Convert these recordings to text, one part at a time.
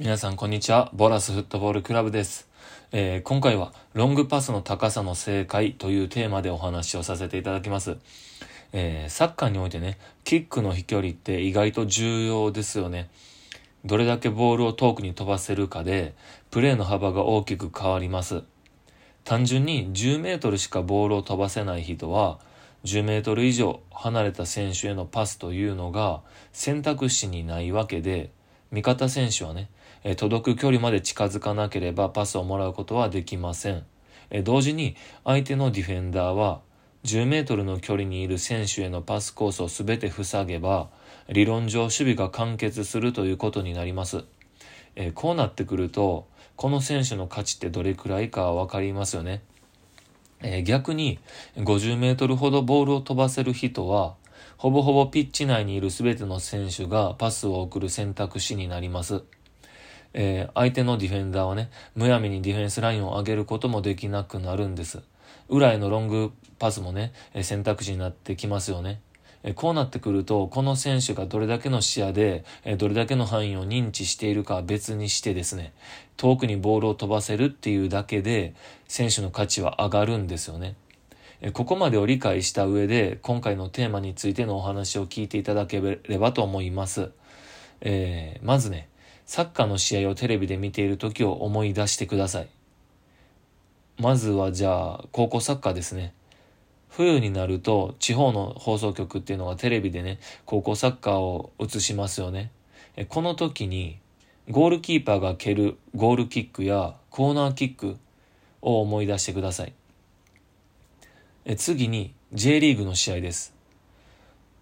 皆さんこんにちは。ボラスフットボールクラブです。えー、今回はロングパスの高さの正解というテーマでお話をさせていただきます。えー、サッカーにおいてね、キックの飛距離って意外と重要ですよね。どれだけボールを遠くに飛ばせるかで、プレーの幅が大きく変わります。単純に10メートルしかボールを飛ばせない人は、10メートル以上離れた選手へのパスというのが選択肢にないわけで、味方選手はね、え届く距離まで近づかなければパスをもらうことはできません。え同時に相手のディフェンダーは10メートルの距離にいる選手へのパスコースを全て塞げば理論上守備が完結するということになります。えこうなってくるとこの選手の価値ってどれくらいかわかりますよね。え逆に50メートルほどボールを飛ばせる人はほぼほぼピッチ内にいる全ての選手がパスを送る選択肢になります。えー、相手のディフェンダーはね、むやみにディフェンスラインを上げることもできなくなるんです。裏へのロングパスもね、選択肢になってきますよね。こうなってくると、この選手がどれだけの視野で、どれだけの範囲を認知しているかは別にしてですね、遠くにボールを飛ばせるっていうだけで、選手の価値は上がるんですよね。ここまでを理解した上で、今回のテーマについてのお話を聞いていただければと思います。えー、まずね、サッカーの試合をテレビで見ている時を思い出してください。まずはじゃあ、高校サッカーですね。冬になると地方の放送局っていうのがテレビでね、高校サッカーを映しますよね。この時にゴールキーパーが蹴るゴールキックやコーナーキックを思い出してください。え次に J リーグの試合です。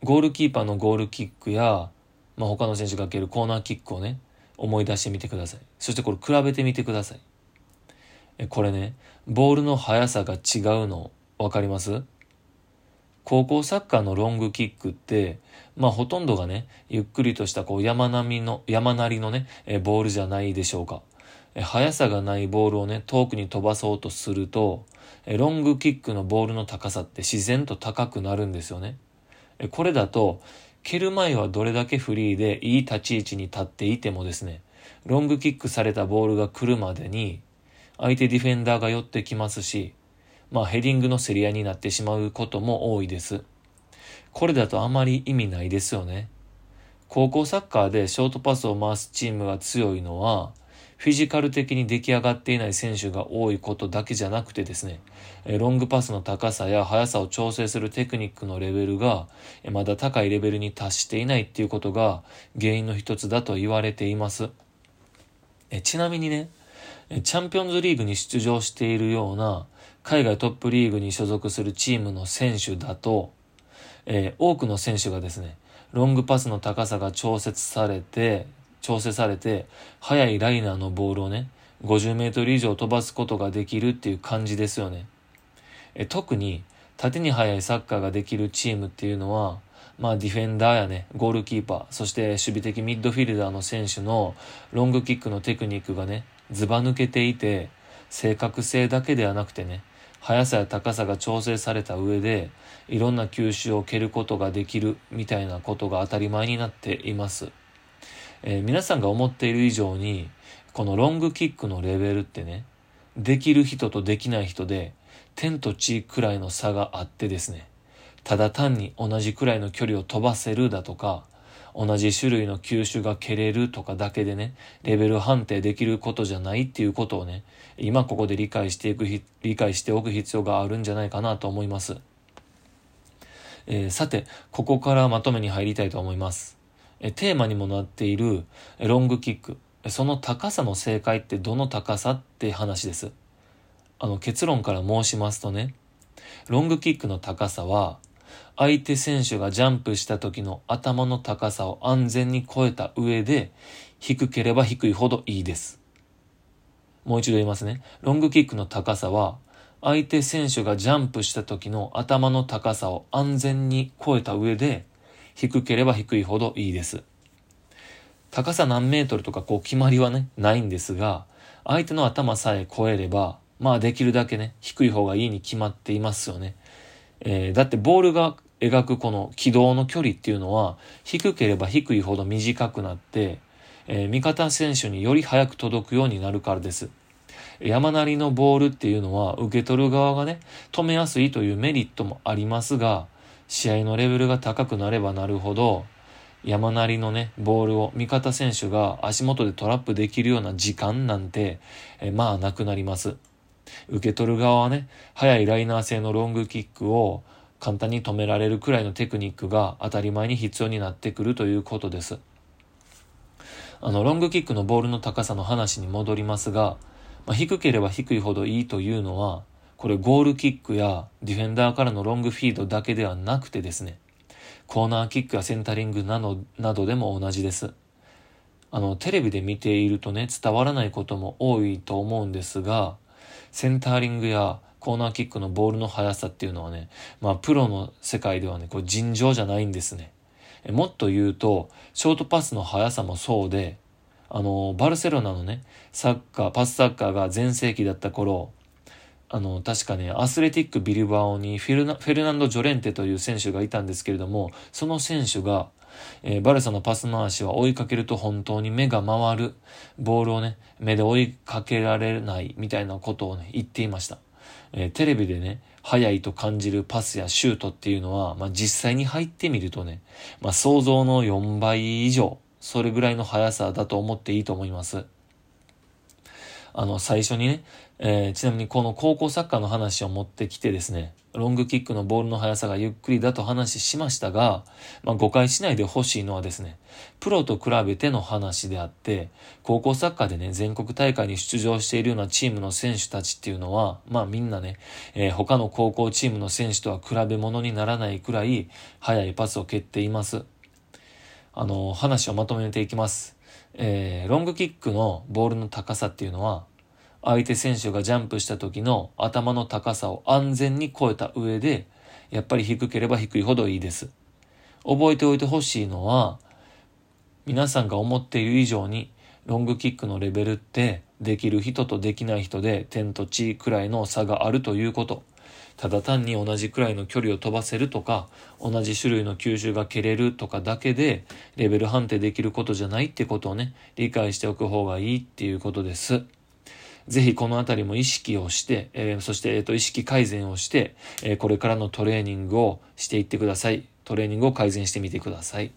ゴールキーパーのゴールキックや、まあ、他の選手が蹴るコーナーキックをね、思い出してみてください。そしてこれ比べてみてください。えこれね、ボールの速さが違うの分かります？高校サッカーのロングキックって、まあほとんどがね、ゆっくりとしたこう山並みの、山なりのね、えボールじゃないでしょうか。速さがないボールをね、遠くに飛ばそうとすると、ロングキックのボールの高さって自然と高くなるんですよね。これだと、蹴る前はどれだけフリーでいい立ち位置に立っていてもですね、ロングキックされたボールが来るまでに、相手ディフェンダーが寄ってきますし、まあヘディングの競り合いになってしまうことも多いです。これだとあまり意味ないですよね。高校サッカーでショートパスを回すチームが強いのは、フィジカル的に出来上がっていない選手が多いことだけじゃなくてですね、ロングパスの高さや速さを調整するテクニックのレベルがまだ高いレベルに達していないっていうことが原因の一つだと言われています。ちなみにね、チャンピオンズリーグに出場しているような海外トップリーグに所属するチームの選手だと、えー、多くの選手がですね、ロングパスの高さが調節されて、調整されて、速いライナーのボールをね、50メートル以上飛ばすことができるっていう感じですよね。え特に、縦に速いサッカーができるチームっていうのは、まあディフェンダーやね、ゴールキーパー、そして守備的ミッドフィルダーの選手のロングキックのテクニックがね、ずば抜けていて、正確性だけではなくてね、速さや高さが調整された上で、いろんな球種を蹴ることができるみたいなことが当たり前になっています。えー、皆さんが思っている以上に、このロングキックのレベルってね、できる人とできない人で、天と地くらいの差があってですね、ただ単に同じくらいの距離を飛ばせるだとか、同じ種類の球種が蹴れるとかだけでね、レベル判定できることじゃないっていうことをね、今ここで理解していく、理解しておく必要があるんじゃないかなと思います。えー、さて、ここからまとめに入りたいと思います。テーマにもなっているロングキック。その高さの正解ってどの高さって話です。あの結論から申しますとね、ロングキックの高さは、相手選手がジャンプした時の頭の高さを安全に超えた上で、低ければ低いほどいいです。もう一度言いますね。ロングキックの高さは、相手選手がジャンプした時の頭の高さを安全に超えた上で、低ければ低いほどいいです。高さ何メートルとかこう決まりはね、ないんですが、相手の頭さえ超えれば、まあできるだけね、低い方がいいに決まっていますよね。えー、だってボールが描くこの軌道の距離っていうのは、低ければ低いほど短くなって、えー、味方選手により早く届くようになるからです。山なりのボールっていうのは受け取る側がね、止めやすいというメリットもありますが、試合のレベルが高くなればなるほど、山なりのね、ボールを味方選手が足元でトラップできるような時間なんて、えまあなくなります。受け取る側はね、速いライナー性のロングキックを簡単に止められるくらいのテクニックが当たり前に必要になってくるということです。あの、ロングキックのボールの高さの話に戻りますが、まあ、低ければ低いほどいいというのは、これゴールキックやディフェンダーからのロングフィードだけではなくてですね、コーナーキックやセンタリングなどなどでも同じです。あの、テレビで見ているとね、伝わらないことも多いと思うんですが、センタリングやコーナーキックのボールの速さっていうのはね、まあ、プロの世界ではね、これ尋常じゃないんですね。もっと言うと、ショートパスの速さもそうで、あの、バルセロナのね、サッカー、パスサッカーが全盛期だった頃、あの、確かね、アスレティック・ビルバオにフェルナフェルナンド・ジョレンテという選手がいたんですけれども、その選手が、えー、バルサのパス回しは追いかけると本当に目が回る、ボールをね、目で追いかけられないみたいなことをね、言っていました。えー、テレビでね、速いと感じるパスやシュートっていうのは、まあ、実際に入ってみるとね、まあ、想像の4倍以上、それぐらいの速さだと思っていいと思います。あの、最初にね、えー、ちなみにこの高校サッカーの話を持ってきてですね、ロングキックのボールの速さがゆっくりだと話しましたが、まあ、誤解しないでほしいのはですね、プロと比べての話であって、高校サッカーでね、全国大会に出場しているようなチームの選手たちっていうのは、まあみんなね、えー、他の高校チームの選手とは比べ物にならないくらい速いパスを蹴っています。あの、話をまとめていきます。えー、ロングキックのボールの高さっていうのは、相手選手がジャンプした時の頭の高さを安全に超えた上で、やっぱり低ければ低いほどいいです。覚えておいてほしいのは、皆さんが思っている以上に、ロングキックのレベルって、できる人とできない人で天と地くらいの差があるということ。ただ単に同じくらいの距離を飛ばせるとか、同じ種類の吸収が蹴れるとかだけで、レベル判定できることじゃないってことをね、理解しておく方がいいっていうことです。ぜひこのあたりも意識をして、えー、そして、え、ー、と、意識改善をして、えー、これからのトレーニングをしていってください。トレーニングを改善してみてください。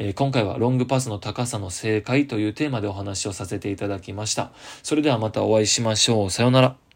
え今回はロングパスの高さの正解というテーマでお話をさせていただきました。それではまたお会いしましょう。さようなら。